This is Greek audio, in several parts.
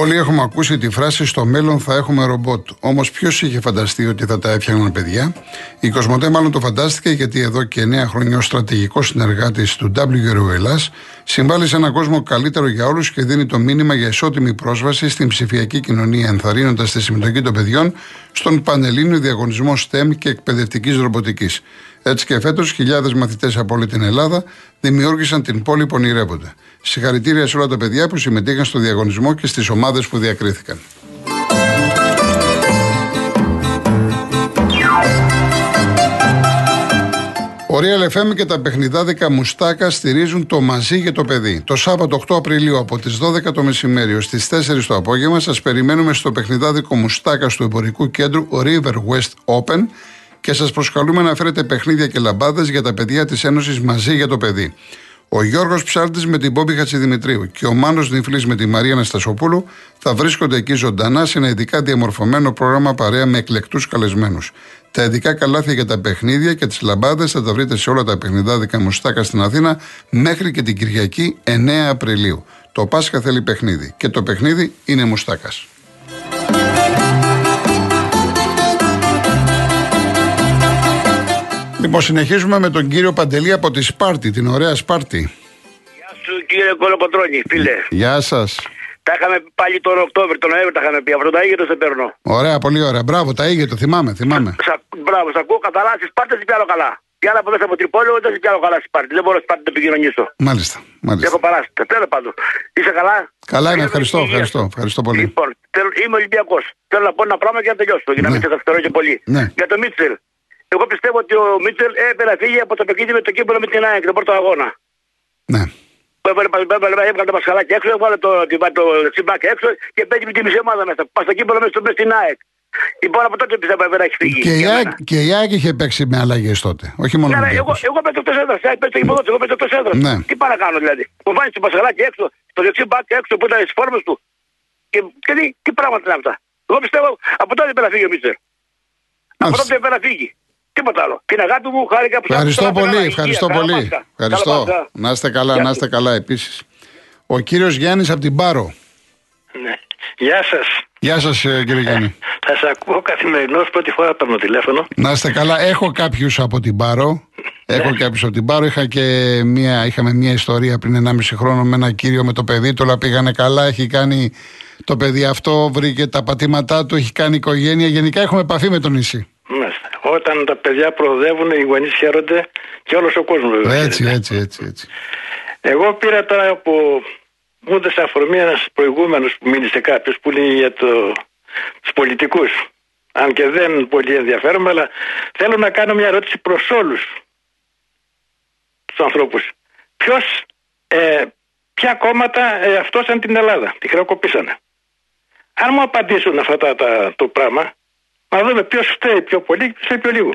Όλοι έχουμε ακούσει τη φράση στο μέλλον θα έχουμε ρομπότ. Όμως ποιος είχε φανταστεί ότι θα τα έφτιαχναν παιδιά; Η Κοσμοτέ μάλλον το φαντάστηκε γιατί εδώ και 9 χρόνια ως στρατηγικός συνεργάτης του WRO Ελλάς συμβάλλει σε έναν κόσμο καλύτερο για όλους και δίνει το μήνυμα για ισότιμη πρόσβαση στην ψηφιακή κοινωνία, ενθαρρύνοντας τη συμμετοχή των παιδιών στον Πανελλήνιο Διαγωνισμό STEM και εκπαιδευτικής ρομποτικής. Έτσι και φέτος, χιλιάδες μαθητές από όλη την Ελλάδα δημιούργησαν την πόλη που ονειρεύονται. Συγχαρητήρια σε όλα τα παιδιά που συμμετείχαν στο διαγωνισμό και στις ομάδες που διακρίθηκαν. Ο Real FM και τα παιχνιδάδικα Μουστάκα στηρίζουν το μαζί για το παιδί. Το Σάββατο 8 Απριλίου από τις 12 το μεσημέρι ως τις 4 το απόγευμα σας περιμένουμε στο παιχνιδάδικο Μουστάκα του εμπορικού κέντρου River West Open και σας προσκαλούμε να φέρετε παιχνίδια και λαμπάδες για τα παιδιά της Ένωσης μαζί για το παιδί. Ο Γιώργος Ψάλτη με την Πόμπη Χατσιδημητρίου και ο Μάνος Νιφλή με τη Μαρία Αναστασοπούλου θα βρίσκονται εκεί ζωντανά σε ένα ειδικά διαμορφωμένο πρόγραμμα παρέα με εκλεκτούς καλεσμένους. Τα ειδικά καλάθια για τα παιχνίδια και τις λαμπάδες θα τα βρείτε σε όλα τα παιχνιδάδικα μουστάκα στην Αθήνα μέχρι και την Κυριακή 9 Απριλίου. Το Πάσχα θέλει παιχνίδι και το παιχνίδι είναι μουστάκας. Λοιπόν, συνεχίζουμε με τον κύριο Παντελή από τη Σπάρτη, την ωραία Σπάρτη. Γεια σου κύριε Κολοκοτρώνη, φίλε. Γεια σας. Τα είχαμε πάλι τον Οκτώβριο, τον Νοέμβριο τα είχαμε πει. Αυτό τα ήγετο σε παίρνω. Ωραία, πολύ ωραία. Μπράβο, τα ήγετο, θυμάμαι, θυμάμαι. Σα, μπράβο, σα ακούω καλά, στι Σπάρτε δεν πιάνω καλά. Και άλλα που δεν από Τρυπόλαιο δεν πιάνω καλά στη Σπάρτη. Δεν μπορώ στη Σπάρτη να επικοινωνήσω. Μάλιστα, μάλιστα. Έχω παράσει. Τέλος πάντων. Είσαι καλά; Καλά είμαι, ευχαριστώ, ευχαριστώ, ευχαριστώ πολύ. Λοιπόν, θέλω, είμαι Ολυμπιακός. Θέλω να πω ένα πράγμα και να τελειώσω. Για να Ναι. μην σε καθυστερώ και πολύ. Ναι. Για το Μίτσελ. Εγώ πιστεύω ότι ο Μίτσελ έπρεπε να φύγει από το παιχνίδι με το κύπελο με την ΑΕΚ, τον πρώτο αγώνα. Ναι. Έβγαλε έβγαλε το μασχαλάκι έξω, έβγαλε το, το, το τσιμπάκι έξω και παίζει με τη μισή ομάδα μέσα. Πας στο κύπελο μέσα στο- μέσα στην ΑΕΚ. Λοιπόν, από τότε πιστεύω έπρεπε να έχει φύγει. Και η, Για ΑΕΚ, μένα. και η ΑΕΚ είχε παίξει με αλλαγές τότε. Όχι μόνο Ναι, ο ναι, εγώ, Ολυμπιακός. εγώ παίζω εκτό έδρα. ΑΕΚ παίζει το γήπεδο του, εγώ παίζω εκτό έδρα. Ναι. Τι παρακάνω δηλαδή; Μου βάζεις το μασχαλάκι έξω, το δεξί μπάκι έξω που ήταν στις φόρμες του. Και, και τι, τι πράγματα είναι αυτά; Εγώ πιστεύω από τότε έπρεπε να φύγει ο Μίτσερ. Από Μάλιστα. τότε έπρεπε να φύγει. Τίποτα άλλο. Την αγάπη μου, χάρηκα που Ευχαριστώ σας- πολύ, Υγεία, ευχαριστώ καλά πολύ. Πάσχα. Καλά Ευχαριστώ. Πάσχα. Να είστε καλά, Γεια να σου. είστε καλά επίσης. Ο κύριος Γιάννης από την Πάρο. Ναι. Γεια σας. Γεια σας, κύριε Γιάννη. Θα σα ακούω καθημερινώς. Πρώτη φορά παίρνω τηλέφωνο. Να είστε καλά. Έχω κάποιους από την Πάρο. Έχω κάποιους από την Πάρο. Είχα και μία, είχαμε μία ιστορία πριν 1,5 χρόνο με ένα κύριο με το παιδί του. Όλα πήγανε καλά. Έχει κάνει το παιδί αυτό, βρήκε τα πατήματά του, έχει κάνει οικογένεια. Γενικά έχουμε επαφή με το νησί. Μάλιστα. Όταν τα παιδιά προοδεύουν, οι γονείς χαίρονται και όλος ο κόσμος βέβαια. Έτσι, χαίρεται. έτσι, έτσι. έτσι. Εγώ πήρα τώρα από. Μου έδωσε αφορμή ένας προηγούμενος που μίλησε κάποιος που είναι για το... τους πολιτικούς. Αν και δεν πολύ ενδιαφέρομαι, αλλά θέλω να κάνω μια ερώτηση προς όλους τους ανθρώπους. Ποιος. Ε, ποια κόμματα ε, αυτόσαν την Ελλάδα, τη χρεοκοπήσανε. Αν μου απαντήσουν αυτά τα, τα- το πράγμα, να δούμε ποιος φταίει πιο πολύ και ποιο φταίει πιο λίγο.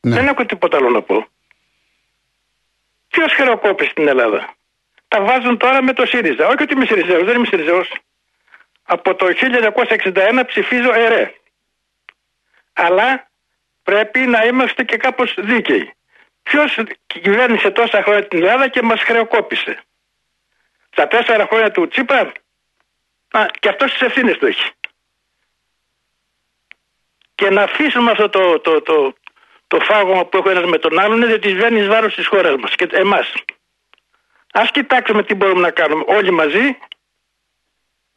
Ναι. Δεν έχω τίποτα άλλο να πω. Ποιος χρεοκόπησε στην Ελλάδα. Τα βάζουν τώρα με το ΣΥΡΙΖΑ. Όχι ότι είμαι ΣΥΡΙΖΑ, δεν είμαι ΣΥΡΙΖΑ. Από το 1961 ψηφίζω ΕΡΕ. Αλλά πρέπει να είμαστε και κάπως δίκαιοι. Ποιος κυβέρνησε τόσα χρόνια την Ελλάδα και μας χρεοκόπησε. Στα τέσσερα χρόνια του Τσίπρα, α, και αυτός τις ευθύνες το έχει. Και να αφήσουμε αυτό το, το, το, το φάγωμα που έχω ένας με τον άλλον, διότι βγαίνει εις βάρος της χώρας μας και εμάς. Ας κοιτάξουμε τι μπορούμε να κάνουμε όλοι μαζί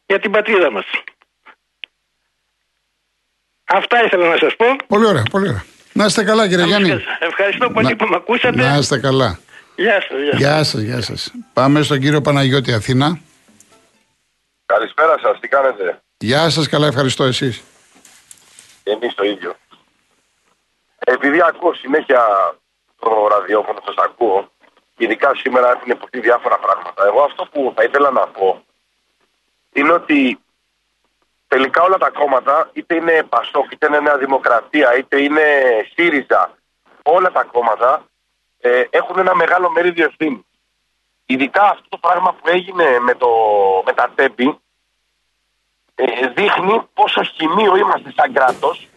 για την πατρίδα μας. Αυτά ήθελα να σας πω. Πολύ ωραία, πολύ ωραία. Να είστε καλά, κύριε Γιάννη. Ευχαριστώ πολύ Να- που με ακούσατε. Να είστε καλά. Γεια σας. Γεια. Γεια σας, γεια σας. Πάμε στον κύριο Παναγιώτη Αθήνα. Καλησπέρα σας, τι κάνετε; Γεια σας, καλά, ευχαριστώ εσείς. Εμείς το ίδιο. Επειδή ακούω συνέχεια το ραδιόφωνο, σας ακούω, ειδικά σήμερα έχουν υποθεί διάφορα πράγματα. Εγώ αυτό που θα ήθελα να πω είναι ότι τελικά όλα τα κόμματα, είτε είναι Πασόκ, είτε είναι Νέα Δημοκρατία, είτε είναι ΣΥΡΙΖΑ, όλα τα κόμματα ε, έχουν ένα μεγάλο μερίδιο ευθύνη. Ειδικά αυτό το πράγμα που έγινε με, το, με τα τέμπη, ε, δείχνει πόσο χημείο είμαστε σαν κράτος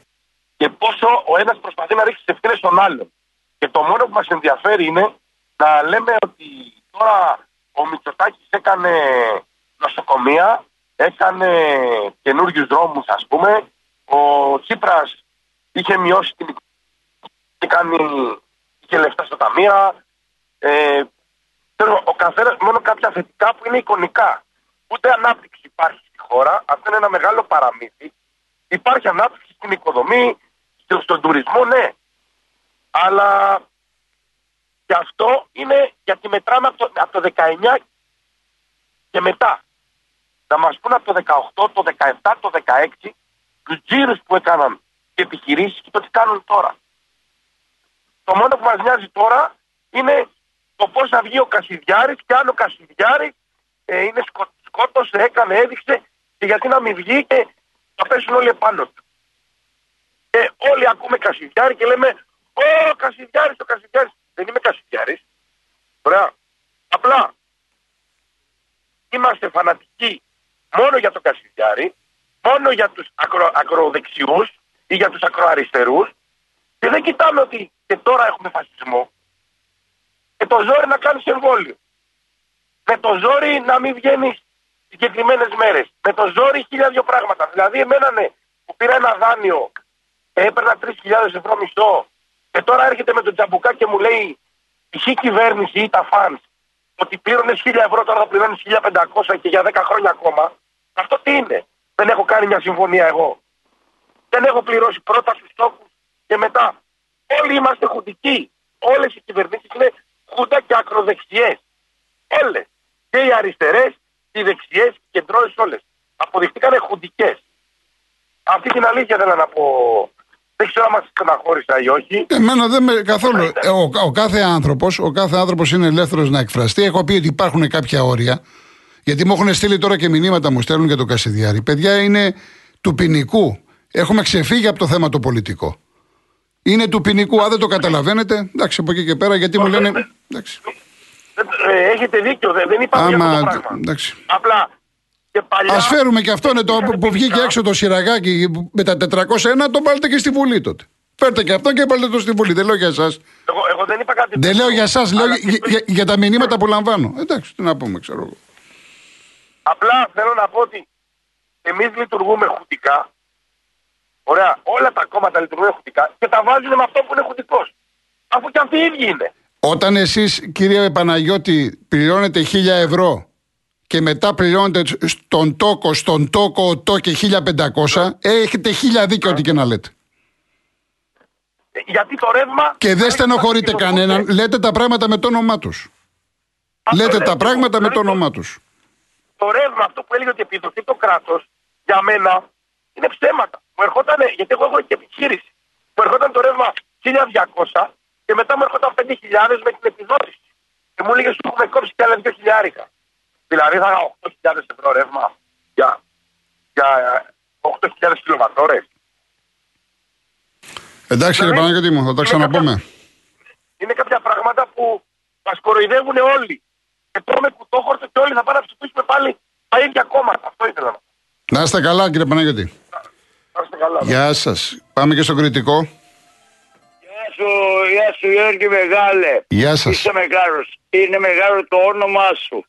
και πόσο ο ένας προσπαθεί να ρίξει τις ευθύνες στον άλλον. Και το μόνο που μας ενδιαφέρει είναι να λέμε ότι τώρα ο Μητσοτάκης έκανε νοσοκομεία, έκανε καινούριους δρόμους, ας πούμε. Ο Τσίπρας είχε μειώσει την είχε κάνει είχε λεφτά στα ταμεία. Ε, ο καθένας μόνο κάποια θετικά που είναι εικονικά. Ούτε ανάπτυξη υπάρχει στη χώρα. Αυτό είναι ένα μεγάλο παραμύθι. Υπάρχει ανάπτυξη στην οικοδομή, στον τουρισμό, ναι. Αλλά και αυτό είναι γιατί μετράμε από το, από το 19 και μετά. Να μας πούνε από το 18, το 17, το 16 τους τζίρους που έκαναν και επιχειρήσεις και το τι κάνουν τώρα. Το μόνο που μας νοιάζει τώρα είναι το πώς θα βγει ο Κασιδιάρης και αν ο Κασιδιάρης ε, είναι σκο, σκότωσε, έκανε, έδειξε και γιατί να μην βγει και θα πέσουν όλοι επάνω του. Και όλοι ακούμε Κασιδιάρη και λέμε «Ω, Κασιδιάρης, ο Κασιδιάρης». Δεν είμαι Κασιδιάρης. Ωραία. Απλά είμαστε φανατικοί μόνο για το Κασιδιάρη, μόνο για τους ακρο, ακροδεξιούς ή για τους ακροαριστερούς και δεν κοιτάμε ότι και τώρα έχουμε φασισμό και το ζόρι να κάνεις εμβόλιο. Με το ζόρι να μην βγαίνει συγκεκριμένες μέρες. Με το ζόρι χίλια δύο πράγματα. Δηλαδή, εμένα ναι, που πήρα ένα δάνειο, έπαιρνα 3.000 ευρώ μισθό και τώρα έρχεται με τον τζαμπουκά και μου λέει η χή κυβέρνηση ή τα φαν ότι πλήρωνες 1.000 ευρώ, τώρα θα πληρώνεις 1.500 και για 10 χρόνια ακόμα. Αυτό τι είναι; Δεν έχω κάνει μια συμφωνία εγώ. Δεν έχω πληρώσει πρώτα στους στόχους και μετά. Όλοι είμαστε χουντικοί. Όλες οι κυβερνήσεις είναι χούντα και ακροδεξιές. Όλες. Και οι αριστερές, οι δεξιές, οι κεντρώε όλες. Αποδειχτήκαν χουντικές. Αυτή την αλήθεια θέλω να πω. Δεν ξέρω αν μας στεναχώρησα ή όχι. Εμένα δεν με καθόλου. Ε, ο, ο κάθε άνθρωπος ο κάθε άνθρωπος είναι ελεύθερος να εκφραστεί. Έχω πει ότι υπάρχουν κάποια όρια. Γιατί μου έχουν στείλει τώρα και μηνύματα μου στέλνουν για το Κασιδιάρη. Παιδιά είναι του ποινικού. Έχουμε ξεφύγει από το θέμα το πολιτικό. Είναι του ποινικού. Αν δεν το καταλαβαίνετε, εντάξει από εκεί και πέρα, γιατί μου λένε. Εντάξει. Ε, έχετε δίκιο, δεν υπάρχει Άμα, αυτό το πράγμα. Εντάξει. Απλά και παλιά. Α φέρουμε και αυτό είναι το που βγήκε έξω το σιραγάκι με τα 401, το βάλτε και στη Βουλή τότε. Φέρτε και αυτό και βάλτε το στη Βουλή. Δεν λέω για εσάς. Εγώ, εγώ δεν είπα κάτι Δεν λέω για εσάς, λέω για, για, για, τα μηνύματα που λαμβάνω. Εντάξει, τι να πούμε, ξέρω εγώ. Απλά θέλω να πω ότι εμείς λειτουργούμε χουτικά. Ωραία, όλα τα κόμματα λειτουργούν χουτικά και τα βάζουν με αυτό που είναι χουτικό. Αφού και αυτοί οι ίδιοι είναι. Όταν εσείς, κύριε Παναγιώτη, πληρώνετε 1000 ευρώ και μετά πληρώνετε στον τόκο, στον τόκο, το και 1500, έχετε χίλια δίκιο ό,τι και να λέτε. Γιατί το ρεύμα. Και δεν στενοχωρείτε κανέναν, λέτε τα πράγματα με το όνομά τους. Λέτε τα πράγματα με το όνομά τους. Το ρεύμα, αυτό που έλεγε ότι επιδοθεί το κράτος, για μένα είναι ψέματα. Μου ερχόταν, γιατί εγώ έχω και επιχείρηση. Μου ερχόταν το ρεύμα 1200 και μετά μου έρχονταν 5.000 με την επιδότηση. Και μου έλεγε σου έχουμε κόψει κι άλλα 2.000. Δηλαδή θα είχα 8.000 ευρώ ρεύμα για, για 8.000 κιλοβατόρες. Εντάξει κύριε δηλαδή, Παναγιώτη μου, θα τα ξαναπούμε. Είναι, είναι κάποια πράγματα που μας κοροϊδεύουν όλοι. Και τρώμε κουτόχορτο και όλοι θα πάνε να ψηφίσουμε πάλι τα ίδια κόμματα. Αυτό ήθελα να Να είστε καλά κύριε Παναγιώτη. Να είστε καλά. Γεια σας. Πάμε και στο κριτικό. Γεια σου, γεια σου Γιώργη Μεγάλε. Γεια σας. Είσαι μεγάλος. Είναι μεγάλο το όνομά σου.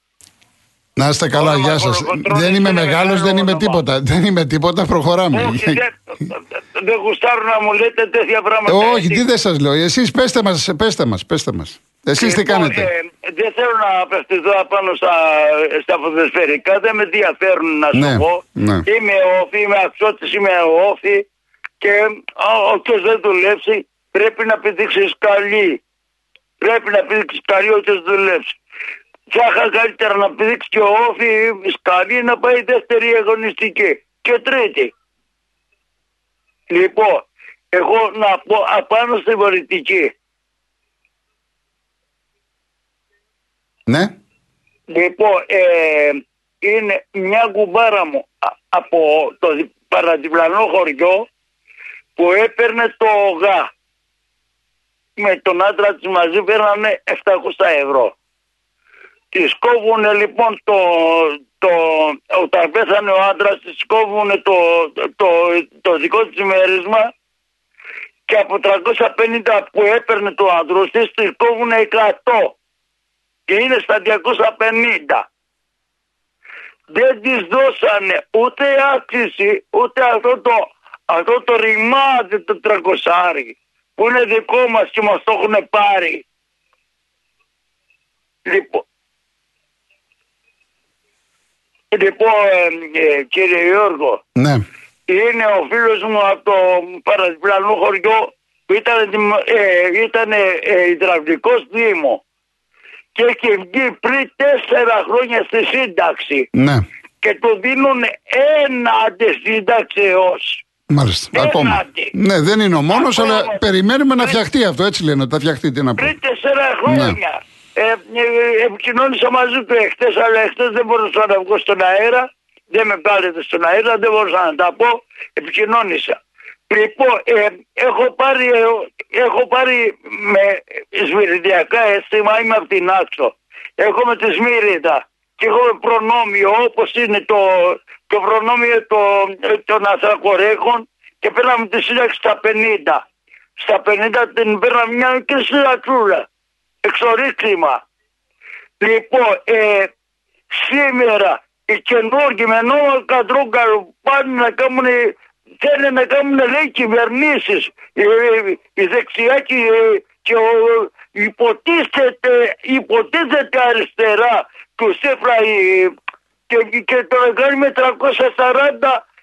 Να είστε καλά, γεια σας. Δεν είμαι μεγάλο, δεν είμαι τίποτα. Δεν είμαι τίποτα, προχωράμε. δεν γουστάρω να μου λέτε τέτοια πράγματα. Όχι, τι δεν σας λέω. Εσείς πέστε μας, πέστε μας, πέστε μας. Εσείς τι λοιπόν, κάνετε; Ε, δεν θέλω να απευθυνθώ απάνω στα, στα φωτοσφαιρικά, δεν με ενδιαφέρουν να σου ναι, πω. Ναι. Είμαι όφη, είμαι αξιώτη, είμαι όφη και όποιος δεν δουλέψει πρέπει να πηδήξεις καλή. Πρέπει να πηδήξεις καλή όποιο δουλέψει θα είχα καλύτερα να πηδήξεις και ο Όφη σκαλή να πάει δεύτερη αγωνιστική και τρίτη. Λοιπόν, εγώ να πω απάνω στην πολιτική. Ναι. Λοιπόν, ε, είναι μια κουμπάρα μου από το παραδιπλανό χωριό που έπαιρνε το ΓΑ. Με τον άντρα της μαζί παίρνανε 700 ευρώ. Τη κόβουν λοιπόν το, το, όταν πέθανε ο άντρας, τη κόβουν το, το, το, δικό της μέρισμα και από 350 που έπαιρνε το άντρο της, τη κόβουν 100 και είναι στα 250. δεν τις δώσανε ούτε άξιση ούτε αυτό το, αυτό το ρημάδι το τρακοσάρι που είναι δικό μας και μας το έχουν πάρει. Λοιπόν, λοιπόν ε, ε, κύριε Γιώργο, Ναι. είναι ο φίλος μου από το παρασπλανό χωριό που ήταν, ε, ήταν ε, υδραυλικός δήμο και έχει βγει πριν τέσσερα χρόνια στη σύνταξη Ναι. και του δίνουν ένα αντισύνταξεως. Μάλιστα. Έναντι. Ακόμα. Ναι, δεν είναι ο μόνος, Ακόμα. αλλά περιμένουμε να φτιαχτεί αυτό. Έτσι λένε, ότι θα φτιαχτεί. Τι να πω. Πριν τέσσερα χρόνια. Ε, ε, επικοινώνησα μαζί του εχθές, αλλά εχθές δεν μπορούσα να βγω στον αέρα. Δεν με πάρετε στον αέρα, δεν μπορούσα να τα πω. Επικοινώνησα. Λοιπόν, ε, έχω, πάρει, ε, έχω πάρει με σμυριδιακά αίσθημα, είμαι από την Άξο. Έχω με τη Σμύριδα και έχω με προνόμιο όπως είναι το, το προνόμιο των, των Αθρακορέχων και πέραμε τη σύνταξη στα 50. Στα 50 την πέραμε μια μικρή συνταξούλα. Εξορίξιμα. Λοιπόν, ε, σήμερα οι καινούργοι με νόμο Κατρούγκαλου πάνε να κάνουν, θέλουν να κάνουν λέει κυβερνήσεις. Η, η δεξιά και, και ο, υποτίθεται, υποτίθεται αριστερά του Σέφραη και, και το να κάνει με 340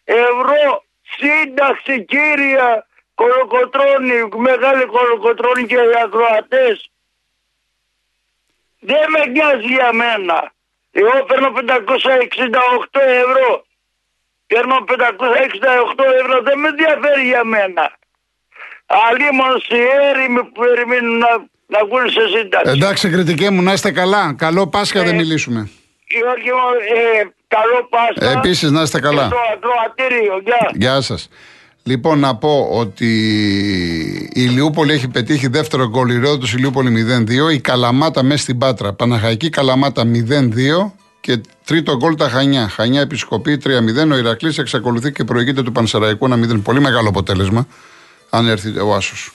ευρώ σύνταξη κύρια κολοκοτρώνη, μεγάλη κολοκοτρώνη και οι ακροατές. Δεν με νοιάζει για μένα. Εγώ παίρνω 568 ευρώ. Παίρνω 568 ευρώ. Δεν με ενδιαφέρει για μένα. Άλλοι μονσιέροι με περιμένουν να, να βγουν σε σύνταξη. Εντάξει, κριτικέ μου, να είστε καλά. Καλό Πάσχα, δεν μιλήσουμε. Γιώργη μου, ε, καλό Πάσχα. Επίσης, να είστε καλά. Και το ακροατήριο, γεια. Γεια σας. Λοιπόν, να πω ότι η Ηλιούπολη έχει πετύχει δεύτερο γκολ. Η Ρόδος Ηλιούπολη 0-2. Η Καλαμάτα μέσα στην Πάτρα. Παναχαϊκή Καλαμάτα 0-2. Και τρίτο γκολ τα Χανιά. Χανιά Επισκοπή 3-0. Ο Ηρακλής εξακολουθεί και προηγείται του Πανσεραϊκού 1-0. Πολύ μεγάλο αποτέλεσμα. Αν έρθει ο Άσος.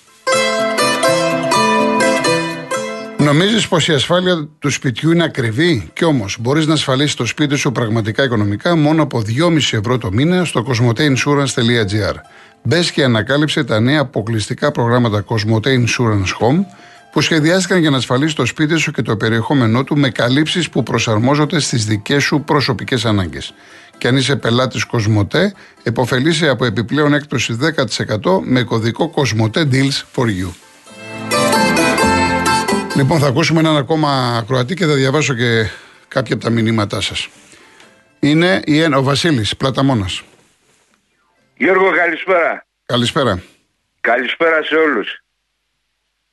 Νομίζεις πως η ασφάλεια του σπιτιού είναι ακριβή; Και όμως μπορείς να ασφαλίσεις το σπίτι σου πραγματικά οικονομικά μόνο από 2,5 ευρώ το μήνα στο cosmoteinsurance.gr Μπες και ανακάλυψε τα νέα αποκλειστικά προγράμματα Cosmote Insurance Home που σχεδιάστηκαν για να ασφαλίσεις το σπίτι σου και το περιεχόμενό του με καλύψεις που προσαρμόζονται στις δικές σου προσωπικές ανάγκες. Και αν είσαι πελάτης Cosmote, εποφελείσαι από επιπλέον έκπτωση 10% με κωδικό Cosmote Deals for You. Λοιπόν, θα ακούσουμε έναν ακόμα ακροατή και θα διαβάσω και κάποια από τα μηνύματά σας. Είναι η, Ένα- ο Βασίλης Πλαταμόνας. Γιώργο καλησπέρα. Καλησπέρα. Καλησπέρα σε όλους.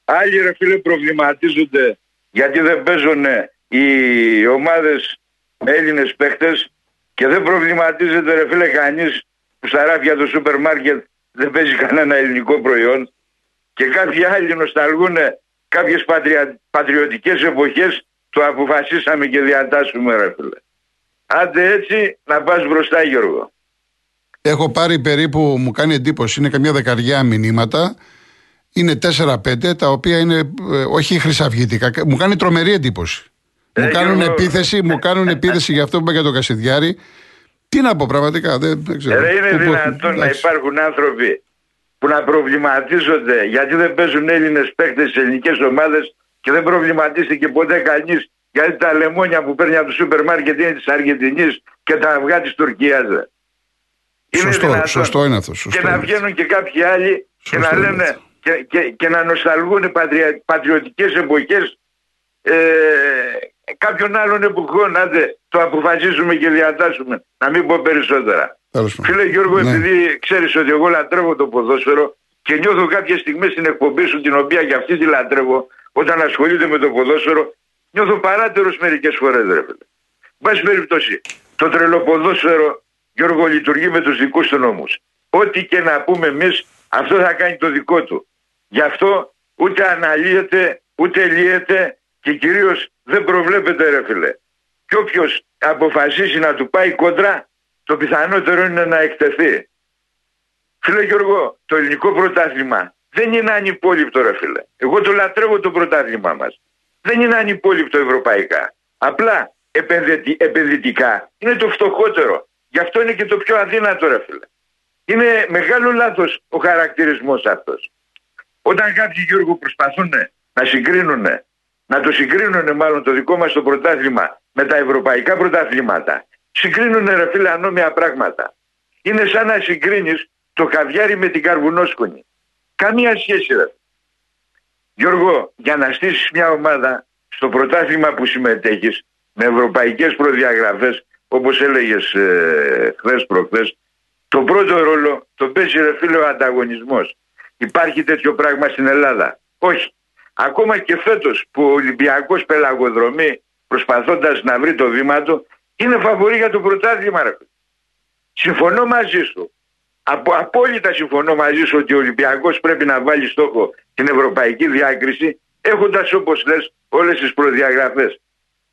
Άλλοι ρε φίλε προβληματίζονται γιατί δεν παίζουν οι ομάδες Έλληνες παίχτες και δεν προβληματίζεται ρε φίλε κανείς που στα ράφια του σούπερ μάρκετ δεν παίζει κανένα ελληνικό προϊόν και κάποιοι άλλοι νοσταλγούν κάποιες πατρια... πατριωτικές εποχές το αποφασίσαμε και διατάσσουμε ρε φίλε. Άντε έτσι να πας μπροστά Γιώργο. Έχω πάρει περίπου, μου κάνει εντύπωση, είναι καμιά δεκαριά μηνύματα. Είναι 4-5, τα οποία είναι ε, όχι χρυσαυγητικά. Μου κάνει τρομερή εντύπωση. μου Ε, κάνουν Γιώργο. επίθεση, μου κάνουν επίθεση για αυτό που είπα για το Κασιδιάρη. Τι να πω πραγματικά, δεν, δεν ξέρω. Ρε είναι Πού- πού- δυνατόν να εντάξει. υπάρχουν άνθρωποι που να προβληματίζονται γιατί δεν παίζουν Έλληνες παίχτε σε ελληνικές ομάδες και δεν προβληματίστηκε ποτέ κανείς γιατί τα λεμόνια που παίρνει από το σούπερ μάρκετ είναι της Αργεντινής και τα αυγά της Τουρκίας. Σωστό, σωστό είναι αυτό, σωστό και να είναι βγαίνουν και κάποιοι άλλοι και Σωστό να είναι λένε αυτό. και, και, και να νοσταλγούν πατρια, πατριωτικές εποχές ε, κάποιων άλλων εποχών. Άντε, το αποφασίσουμε και διατάσσουμε. Να μην πω περισσότερα. Τέλος πάντων. Φίλε Γιώργο, Ναι. επειδή ξέρεις ότι εγώ λατρεύω το ποδόσφαιρο και νιώθω κάποιες στιγμές στην εκπομπή σου, την οποία και αυτή τη λατρεύω, όταν ασχολείται με το ποδόσφαιρο, νιώθω παράτερος μερικές φορές, ρε φίλε. Μπας περιπτώσει, το τρελοποδόσφαιρο, Γιώργο, λειτουργεί με τους δικούς του νόμους. Ό,τι και να πούμε εμείς, αυτό θα κάνει το δικό του. Γι' αυτό ούτε αναλύεται, ούτε λύεται και κυρίως δεν προβλέπεται, ρε φίλε. Και όποιος αποφασίσει να του πάει κόντρα, το πιθανότερο είναι να εκτεθεί. Φίλε Γιώργο, το ελληνικό πρωτάθλημα δεν είναι ανυπόλοιπτο ρε φίλε. Εγώ το λατρεύω το πρωτάθλημα μας. Δεν είναι ανυπόλοιπτο ευρωπαϊκά. Απλά επενδυτι- επενδυτικά είναι το φτωχότερο. Γι' αυτό είναι και το πιο αδύνατο ρε φίλε. Είναι μεγάλο λάθος ο χαρακτηρισμός αυτός. Όταν κάποιοι Γιώργο προσπαθούν να συγκρίνουν, να το συγκρίνουν μάλλον το δικό μας το πρωτάθλημα με τα ευρωπαϊκά πρωταθλήματα, συγκρίνουν ρε φίλε ανώμια πράγματα. Είναι σαν να συγκρίνεις το καβιάρι με την καρβουνόσκονη. Καμία σχέση ρε. Γιώργο, για να στήσεις μια ομάδα στο πρωτάθλημα που συμμετέχεις με ευρωπαϊκές προδιαγραφές όπως έλεγες ε, χθες προχθές το πρώτο ρόλο το παίζει ρε φίλε ο ανταγωνισμός. Υπάρχει τέτοιο πράγμα στην Ελλάδα; Όχι. Ακόμα και φέτος που ο Ολυμπιακός πελαγοδρομεί προσπαθώντας να βρει το βήμα του είναι φαβορή για το πρωτάθλημα ρε. φίλε. Συμφωνώ μαζί σου. Απο, απόλυτα συμφωνώ μαζί σου ότι ο Ολυμπιακός πρέπει να βάλει στόχο την ευρωπαϊκή διάκριση έχοντας όπως λες όλες τις προδιαγραφές.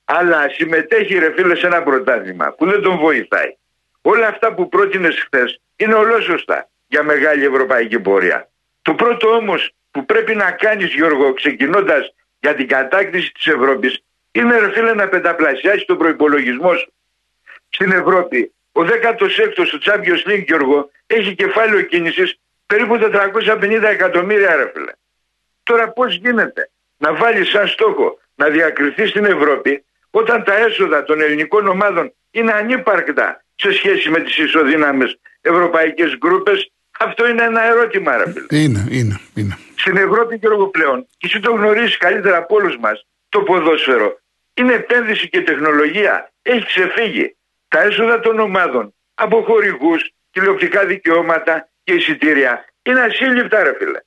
Αλλά συμμετέχει ρε φίλε σε ένα πρωτάθλημα που δεν τον βοηθάει. Όλα αυτά που πρότεινες χθες είναι ολόσωστα για μεγάλη ευρωπαϊκή πορεία. Το πρώτο όμως που πρέπει να κάνεις Γιώργο ξεκινώντας για την κατάκτηση της Ευρώπης είναι ρε φίλε να πενταπλασιάσει τον προϋπολογισμό σου στην Ευρώπη. Ο 16ος του Champions League Γιώργο έχει κεφάλαιο κίνησης περίπου 450 εκατομμύρια ρε φίλε. Τώρα πώς γίνεται να βάλεις σαν στόχο να διακριθεί στην Ευρώπη όταν τα έσοδα των ελληνικών ομάδων είναι ανύπαρκτα σε σχέση με τις ισοδύναμες ευρωπαϊκές γκρούπες; Αυτό είναι ένα ερώτημα ρε φίλε. Είναι, είναι, είναι. Στην Ευρώπη και εγώ πλέον, και εσύ το γνωρίζεις καλύτερα από όλους μας, το ποδόσφαιρο είναι επένδυση και τεχνολογία. Έχει ξεφύγει. Τα έσοδα των ομάδων από χορηγούς, τηλεοπτικά δικαιώματα και εισιτήρια είναι ασύλληπτα ρε φίλε.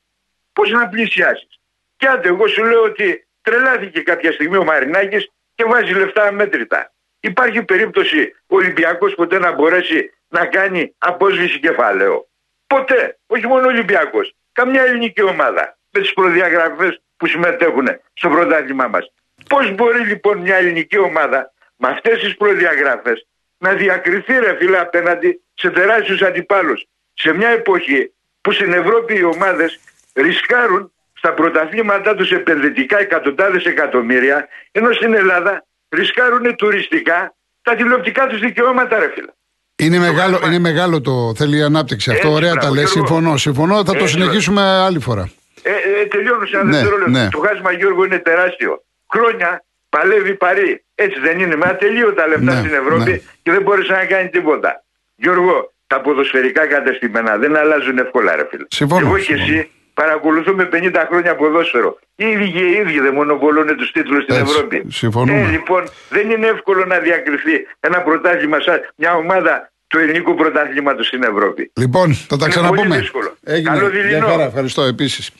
Πώς να πλησιάσεις; Και άντε εγώ σου λέω ότι τρελάθηκε κάποια στιγμή ο Μαρινάκης και βάζει λεφτά αμέτρητα. Υπάρχει περίπτωση ο Ολυμπιακός ποτέ να μπορέσει να κάνει απόσβηση κεφάλαιο; Ποτέ. Όχι μόνο ο Ολυμπιακός. Καμιά ελληνική ομάδα με τις προδιαγραφές που συμμετέχουν στο πρωτάθλημά μας. Πώς μπορεί λοιπόν μια ελληνική ομάδα με αυτές τις προδιαγραφές να διακριθεί ρε φίλε απέναντι σε τεράστιους αντιπάλους. Σε μια εποχή που στην Ευρώπη οι ομάδες ρισκάρουν στα πρωταθλήματά τους επενδυτικά εκατοντάδες εκατομμύρια ενώ στην Ελλάδα ρισκάρουν τουριστικά τα τηλεοπτικά τους δικαιώματα ρε φίλε. Είναι μεγάλο, χάσμα- είναι μεγάλο το θέλει η ανάπτυξη. Αυτό Έτσι, ωραία τα μπράβο, λε. Γιώργο. Συμφωνώ, συμφωνώ. Θα το Έτσι, συνεχίσουμε άλλη φορά. Ε, ε, τελειώνω σε ένα Ναι, δευτερόλεπτο. ναι. Το χάσμα Γιώργο είναι τεράστιο. Χρόνια παλεύει παρή. Έτσι δεν είναι. Με ατελείωτα λεφτά Ναι, στην Ευρώπη ναι. και δεν μπόρεσε να κάνεις τίποτα. Γιώργο, τα ποδοσφαιρικά κατεστημένα δεν αλλάζουν εύκολα, ρε φίλε. Συμφωνώ, Εγώ και συμφωνώ. εσύ παρακολουθούμε 50 χρόνια ποδόσφαιρο. Οι ίδιοι και οι ίδιοι δεν μονοπολούν τους τίτλους στην Έτσι, Ευρώπη. συμφωνούμε. Ε, λοιπόν, δεν είναι εύκολο να διακριθεί ένα πρωτάθλημα σαν μια ομάδα του ελληνικού πρωτάθληματος στην Ευρώπη. Λοιπόν, θα τα Είναι ξαναπούμε. πολύ δύσκολο. Έγινε. Καλό Γεια δειλινό. χαρά, ευχαριστώ επίσης.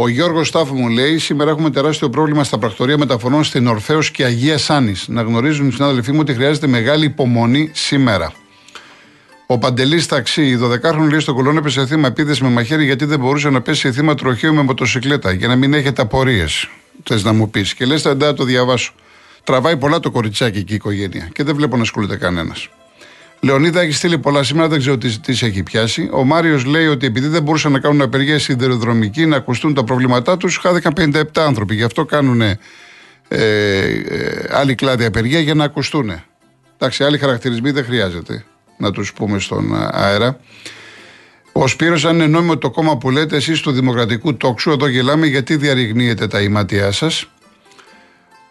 Ο Γιώργος Στάφου μου λέει: Σήμερα έχουμε τεράστιο πρόβλημα στα πρακτορία μεταφορών στην Ορφαίο και Αγία Σάνης. Να γνωρίζουν οι συνάδελφοί μου ότι χρειάζεται μεγάλη υπομονή σήμερα. Ο Παντελής Ταξί, η 12χρονη λέει στον κολόν έπεσε θύμα επίθεση με μαχαίρι γιατί δεν μπορούσε να πέσει θύμα τροχαίου με μοτοσυκλέτα. Για να μην έχετε απορίες. Θες να μου πεις. Και λες, θα να το διαβάσω. Τραβάει πολλά το κοριτσάκι και η οικογένεια και δεν βλέπω να ασχολείται κανένας. Λεωνίδα έχεις στείλει πολλά σήμερα, δεν ξέρω τι, τι σε έχει πιάσει. Ο Μάριος λέει ότι επειδή δεν μπορούσαν να κάνουν απεργία σιδηροδρομική να ακουστούν τα προβλήματά τους, χάθηκαν 57 άνθρωποι. Γι' αυτό κάνουν ε, ε, άλλη κλάδη απεργία για να ακουστούν. Εντάξει, άλλοι χαρακτηρισμοί δεν χρειάζεται να τους πούμε στον α, αέρα. Ο Σπύρος αν είναι νόμιμο το κόμμα που λέτε εσείς του Δημοκρατικού Τόξου, εδώ γελάμε γιατί διαρριγνύετε τα ηματιά σας.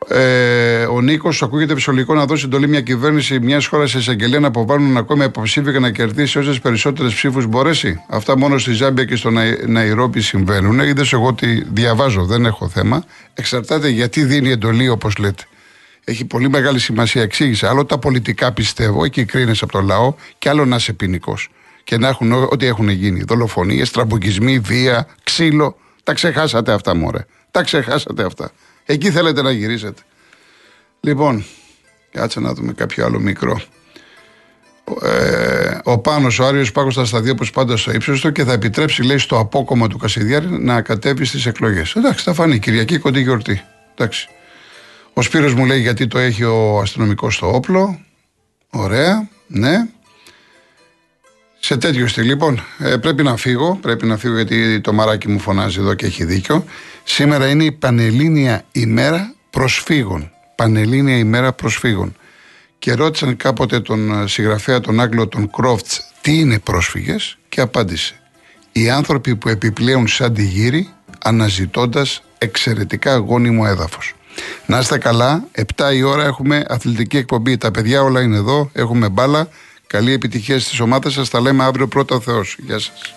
Ε, ο Νίκος, ακούγεται φυσιολογικό να δώσει εντολή μια κυβέρνηση μιας χώρας σε εισαγγελία να αποβάλουν ακόμη υποψήφιο και να κερδίσει όσες περισσότερες ψήφους μπορέσει. Αυτά μόνο στη Ζάμπια και στο Ναϊ- Ναϊρόπι συμβαίνουν. Είδες εγώ ότι διαβάζω, δεν έχω θέμα. Εξαρτάται γιατί δίνει εντολή, όπως λέτε. Έχει πολύ μεγάλη σημασία. Εξήγησε. Άλλο τα πολιτικά πιστεύω, εκεί κρίνεσαι από το λαό, και άλλο να είσαι ποινικός. Και να έχουν ό- ό,τι έχουν γίνει. Δολοφονίες, τραμπουκισμοί, βία, ξύλο. Τα ξεχάσατε αυτά, μωρέ. Τα ξεχάσατε αυτά. Εκεί θέλετε να γυρίσετε. Λοιπόν, κάτσε να δούμε κάποιο άλλο μικρό. Ε, ο Πάνος, ο Άριος Πάκος θα σταθεί όπως πάντα στο ύψος του και θα επιτρέψει, λέει, στο απόκομμα του Κασιδιάρη να κατέβει στις εκλογές. Εντάξει, θα φανεί. Κυριακή κοντή γιορτή. Εντάξει. Ο Σπύρος μου λέει γιατί το έχει ο αστυνομικός στο όπλο. Ωραία, ναι. Σε τέτοιο στυλ. Λοιπόν, ε, πρέπει να φύγω. Πρέπει να φύγω γιατί το μαράκι μου φωνάζει εδώ και έχει δίκιο. Σήμερα είναι η Πανελλήνια ημέρα προσφύγων. Πανελλήνια ημέρα προσφύγων. και ρώτησαν κάποτε τον ε, συγγραφέα τον Άγγλο τον Κρόφτς τι είναι πρόσφυγες και απάντησε οι άνθρωποι που επιπλέουν σαν τη γύρι αναζητώντας εξαιρετικά γόνιμο έδαφος. Να είστε καλά, 7 η ώρα έχουμε αθλητική εκπομπή. Τα παιδιά όλα είναι εδώ, έχουμε μπάλα. Καλή επιτυχία στις ομάδες σας. Τα λέμε αύριο πρώτο ο Θεός. Γεια σας.